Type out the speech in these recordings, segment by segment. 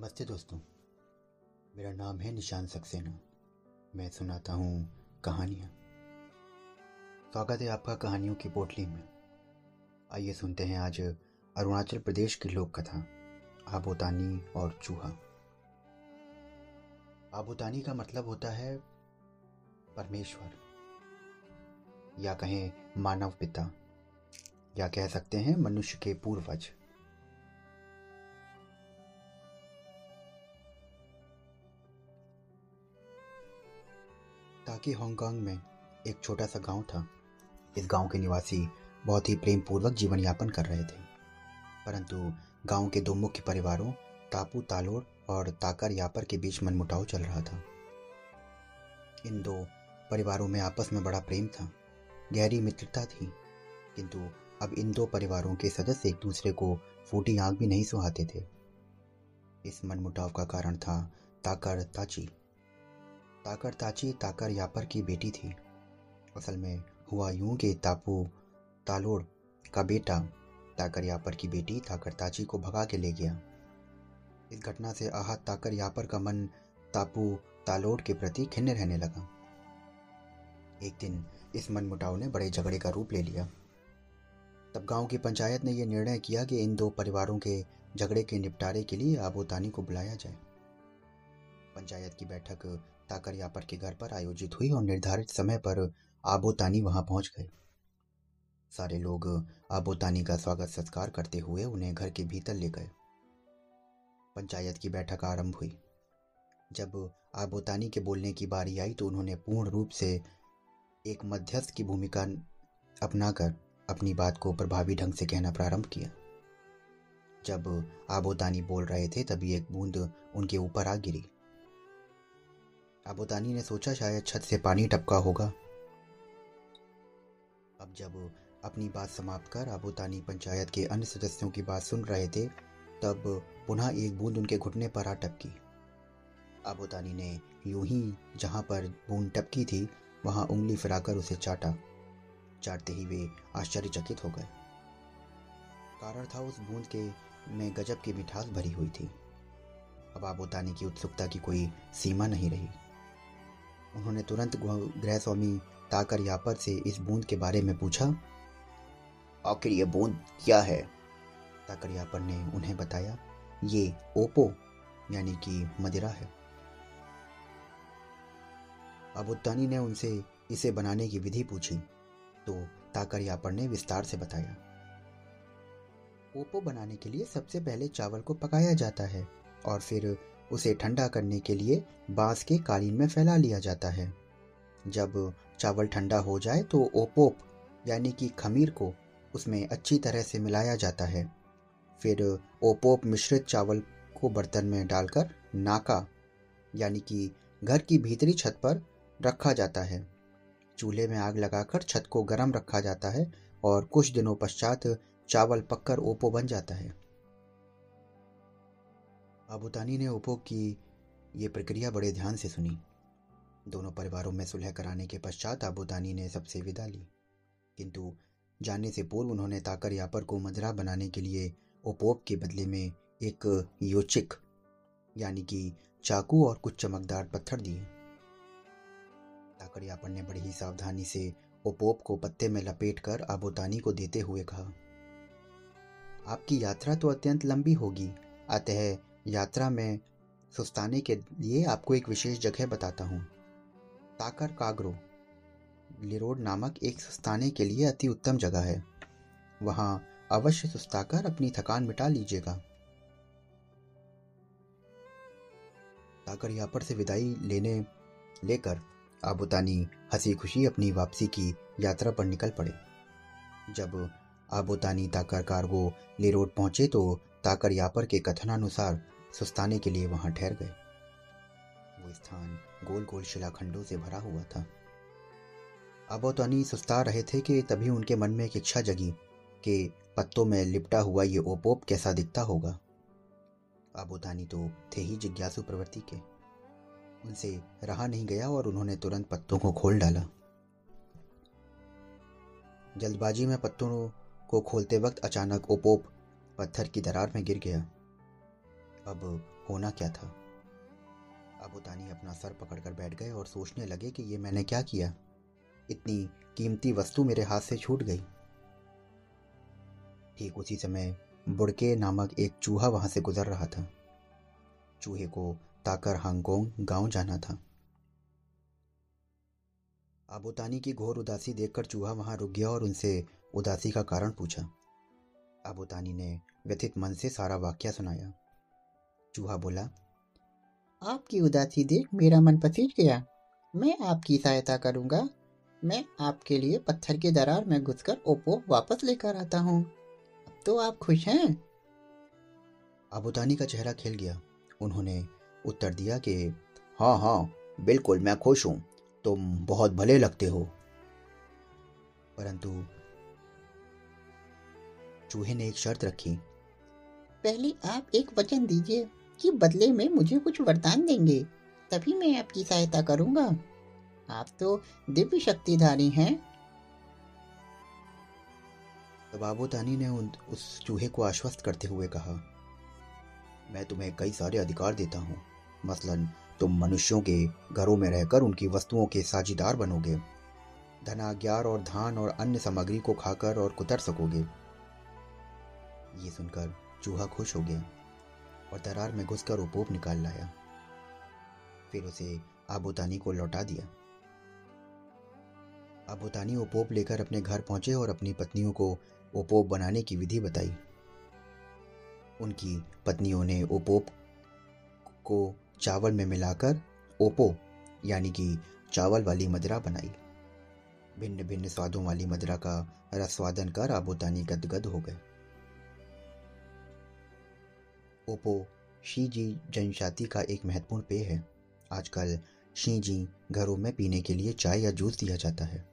नमस्ते दोस्तों। मेरा नाम है निशान सक्सेना। मैं सुनाता हूँ कहानियाँ। स्वागत है आपका कहानियों की पोटली में। आइए सुनते हैं आज अरुणाचल प्रदेश की लोक कथा आबोतानी और चूहा। आबोतानी का मतलब होता है परमेश्वर, या कहें मानव पिता, या कह सकते हैं मनुष्य के पूर्वज। ताकि हांगकांग में एक छोटा सा गाँव था। इस गाँव के निवासी बहुत ही प्रेम पूर्वक जीवन यापन कर रहे थे। परंतु गाँव के दो मुख्य परिवारों, तापू तालोड़ और ताकर यापर के बीच मनमुटाव चल रहा था। इन दो परिवारों में आपस में बड़ा प्रेम था, गहरी मित्रता थी। किंतु अब इन दो परिवारों के सदस्य एक दूसरे को फूटी आँख भी नहीं सुहाते थे। इस मनमुटाव का कारण था ताकर ताची। ताकर ताची ताकर यापर की बेटी थी। असल में हुआ यूँ कि तापू तालोड़ का बेटा ताकर यापर की बेटी ताकर ताची को भगा के ले गया। इस घटना से आहत ताकर यापर का मन तापू तालोड़ के प्रति खिन्न रहने लगा। एक दिन इस मन मुटाव ने बड़े झगड़े का रूप ले लिया। तब गाँव की पंचायत ने यह निर्णय किया कि इन दो परिवारों के झगड़े के निपटारे के लिए आबोतानी को बुलाया जाए। पंचायत की बैठक ताकर यापर के घर पर आयोजित हुई और निर्धारित समय पर आबोतानी वहाँ पहुँच गए। सारे लोग आबोतानी का स्वागत सत्कार करते हुए उन्हें घर के भीतर ले गए। पंचायत की बैठक आरंभ हुई। जब आबोतानी के बोलने की बारी आई तो उन्होंने पूर्ण रूप से एक मध्यस्थ की भूमिका अपनाकर अपनी बात को प्रभावी ढंग से कहना प्रारंभ किया। जब आबोतानी बोल रहे थे तभी एक बूंद उनके ऊपर आ गिरी। आबोतानी ने सोचा शायद छत से पानी टपका होगा। अब जब अपनी बात समाप्त कर आबोतानी पंचायत के अन्य सदस्यों की बात सुन रहे थे, तब पुनः एक बूंद उनके घुटने पर आ टपकी। आबोतानी ने यूँ ही जहाँ पर बूंद टपकी थी, वहाँ उंगली फिराकर उसे चाटा। चाटते ही वे आश्चर्यचकित हो गए। कारण था उस बूंद के में गजब की मिठास भरी हुई थी। अब आबोतानी की उत्सुकता की कोई सीमा नहीं रही। उन्होंने तुरंत गृह स्वामी ताकर यापर से इस बूंद के बारे में पूछा। आखिर ये बूंद क्या है? ताकर यापर ने उन्हें बताया, ये ओपो, यानी कि मदिरा है। अबुत्तानी ने उनसे इसे बनाने की विधि पूछी तो ताकर यापर ने विस्तार से बताया। ओपो बनाने के लिए सबसे पहले चावल को पकाया जाता है और फिर उसे ठंडा करने के लिए बाँस के कालीन में फैला लिया जाता है। जब चावल ठंडा हो जाए तो ओपोप, यानी कि खमीर को, उसमें अच्छी तरह से मिलाया जाता है। फिर ओपोप मिश्रित चावल को बर्तन में डालकर नाका, यानी कि घर की भीतरी छत पर रखा जाता है। चूल्हे में आग लगाकर छत को गर्म रखा जाता है और कुछ दिनों पश्चात चावल पककर ओपो बन जाता है। आबुतानी ने उपभोग की ये प्रक्रिया बड़े ध्यान से सुनी। दोनों परिवारों में सुलह कराने के पश्चात आबुतानी ने सबसे विदा ली। किंतु जाने से पूर्व उन्होंने ताकर यापर को मदरा बनाने के लिए उपोप के बदले में एक योचिक, यानी कि चाकू और कुछ चमकदार पत्थर दिए। ताकर यापर ने बड़ी ही सावधानी से ओपोप को पत्ते में लपेट कर आबोतानी को देते हुए कहा, आपकी यात्रा तो अत्यंत लंबी होगी, अतः यात्रा में सुस्ताने के लिए आपको एक विशेष जगह बताता हूँ। ताकर कागरो, लिरोड नामक एक सुस्ताने के लिए अति उत्तम जगह है। वहाँ अवश्य सुस्ताकर अपनी थकान मिटा लीजिएगा। ताकर यापर से विदाई लेने लेकर आबुतानी हँसी खुशी अपनी वापसी की यात्रा पर निकल पड़े। जब आबोतानी ताकर कार्गो लिरोड पहुँचे तो ताकर यापर के कथनानुसार सुस्ताने के लिए वहाँ ठहर गए। वो स्थान गोल गोल शिलाखंडों से भरा हुआ था। अबोतानी सुस्ता रहे थे कि तभी उनके मन में एक इच्छा जगी कि पत्तों में लिपटा हुआ ये ओपोप कैसा दिखता होगा। आबोतानी तो थे ही जिज्ञासु प्रवृत्ति के। उनसे रहा नहीं गया और उन्होंने तुरंत पत्तों को खोल डाला। जल्दबाजी में पत्तों को खोलते वक्त अचानक ओपोप पत्थर की दरार में गिर गया। अब होना क्या था? अबू तानी अपना सर पकड़कर बैठ गए और सोचने लगे कि ये मैंने क्या किया? इतनी कीमती वस्तु मेरे हाथ से छूट गई। ठीक उसी समय बुड़के नामक एक चूहा वहाँ से गुजर रहा था। चूहे को ताकर हांगकोंग गाँव जाना था। आबोतानी की घोर उदासी देखकर चूहा वहाँ रुक गया और उनसे उदासी का कारण पूछा। आबोतानी ने व्यथित मन से सारा वाक्य सुनाया। चूहा बोला, आपकी उदासी देख मेरा मन पसीज गया। मैं आपकी सहायता करूँगा। मैं आपके लिए पत्थर के दरार में घुसकर ओप्पो वापस लेकर आता हूँ। अब तो आप खुश हैं? आबोतानी का चेहरा खिल गया। उन्होंने उत्तर दिया कि हाँ हाँ बिल्कुल, मैं खुश हूँ। तुम बहुत भले लगते हो। परंतु चूहे ने एक शर्त रखी। पहले आप एक वचन दीजिए कि बदले में मुझे कुछ वरदान देंगे तभी मैं आपकी सहायता करूँगा। आप तो दिव्य शक्तिधारी हैं। तब आबोतानी ने उन उस चूहे को आश्वस्त करते हुए कहा मैं तुम्हें कई सारे अधिकार देता हूँ। मसलन तुम मनुष्यों के घरों में रहकर उनकी वस्तुओं के साझीदार बनोगे। धनाग्यार और धान और अन्य सामग्री को खाकर और कुतर सकोगे। ये सुनकर चूहा खुश हो गया और दरार में घुसकर उपोप निकाल लाया। फिर उसे आबोतानी को लौटा दिया। आबोतानी ओपोप लेकर अपने घर पहुँचे और अपनी पत्नियों को ओपोप बनाने की विधि बताई। उनकी पत्नियों ने ओपोप को चावल में मिलाकर ओपो, यानी कि चावल वाली मदरा बनाई। भिन्न भिन्न स्वादों वाली मदरा का रसवादन कर आबोतानी गदगद हो गए। ओपो शीजी जनजाति का एक महत्वपूर्ण पेय है। आजकल शीजी घरों में पीने के लिए चाय या जूस दिया जाता है।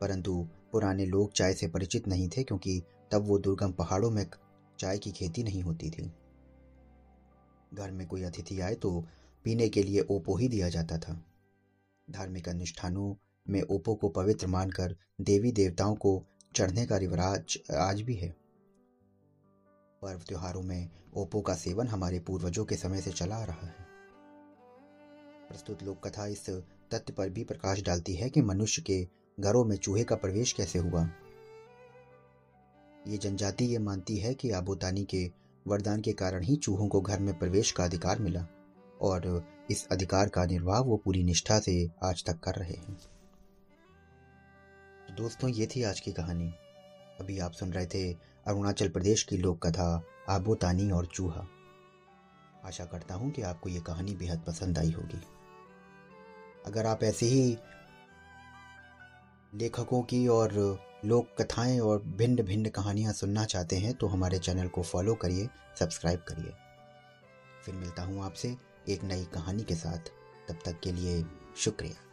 परंतु पुराने लोग चाय से परिचित नहीं थे क्योंकि तब वो दुर्गम पहाड़ों में चाय की खेती नहीं होती थी। घर में कोई अतिथि आए तो पीने के लिए ओपो ही दिया जाता था। धार्मिक अनुष्ठानों में ओपो को पवित्र मानकर देवी देवताओं को चढ़ने का रिवराज आज भी है। पर्व त्योहारों में ओपो का सेवन हमारे पूर्वजों के समय से चला आ रहा है। प्रस्तुत लोक कथा इस तथ्य पर भी प्रकाश डालती है कि मनुष्य के घरों में चूहे का प्रवेश कैसे हुआ। ये जनजाति ये मानती है कि आबोतानी के वरदान के कारण ही चूहों को घर में प्रवेश का अधिकार मिला और इस अधिकार का निर्वाह वो पूरी निष्ठा से आज तक कर रहे हैं। तो दोस्तों, ये थी आज की कहानी। अभी आप सुन रहे थे अरुणाचल प्रदेश की लोक कथा, आबोतानी और चूहा। आशा करता हूँ कि आपको ये कहानी बेहद पसंद आई होगी। अगर आप ऐसे ही लेखकों की और लोक कथाएँ और भिन्न भिन्न कहानियाँ सुनना चाहते हैं तो हमारे चैनल को फॉलो करिए, सब्सक्राइब करिए। फिर मिलता हूँ आपसे एक नई कहानी के साथ। तब तक के लिए शुक्रिया।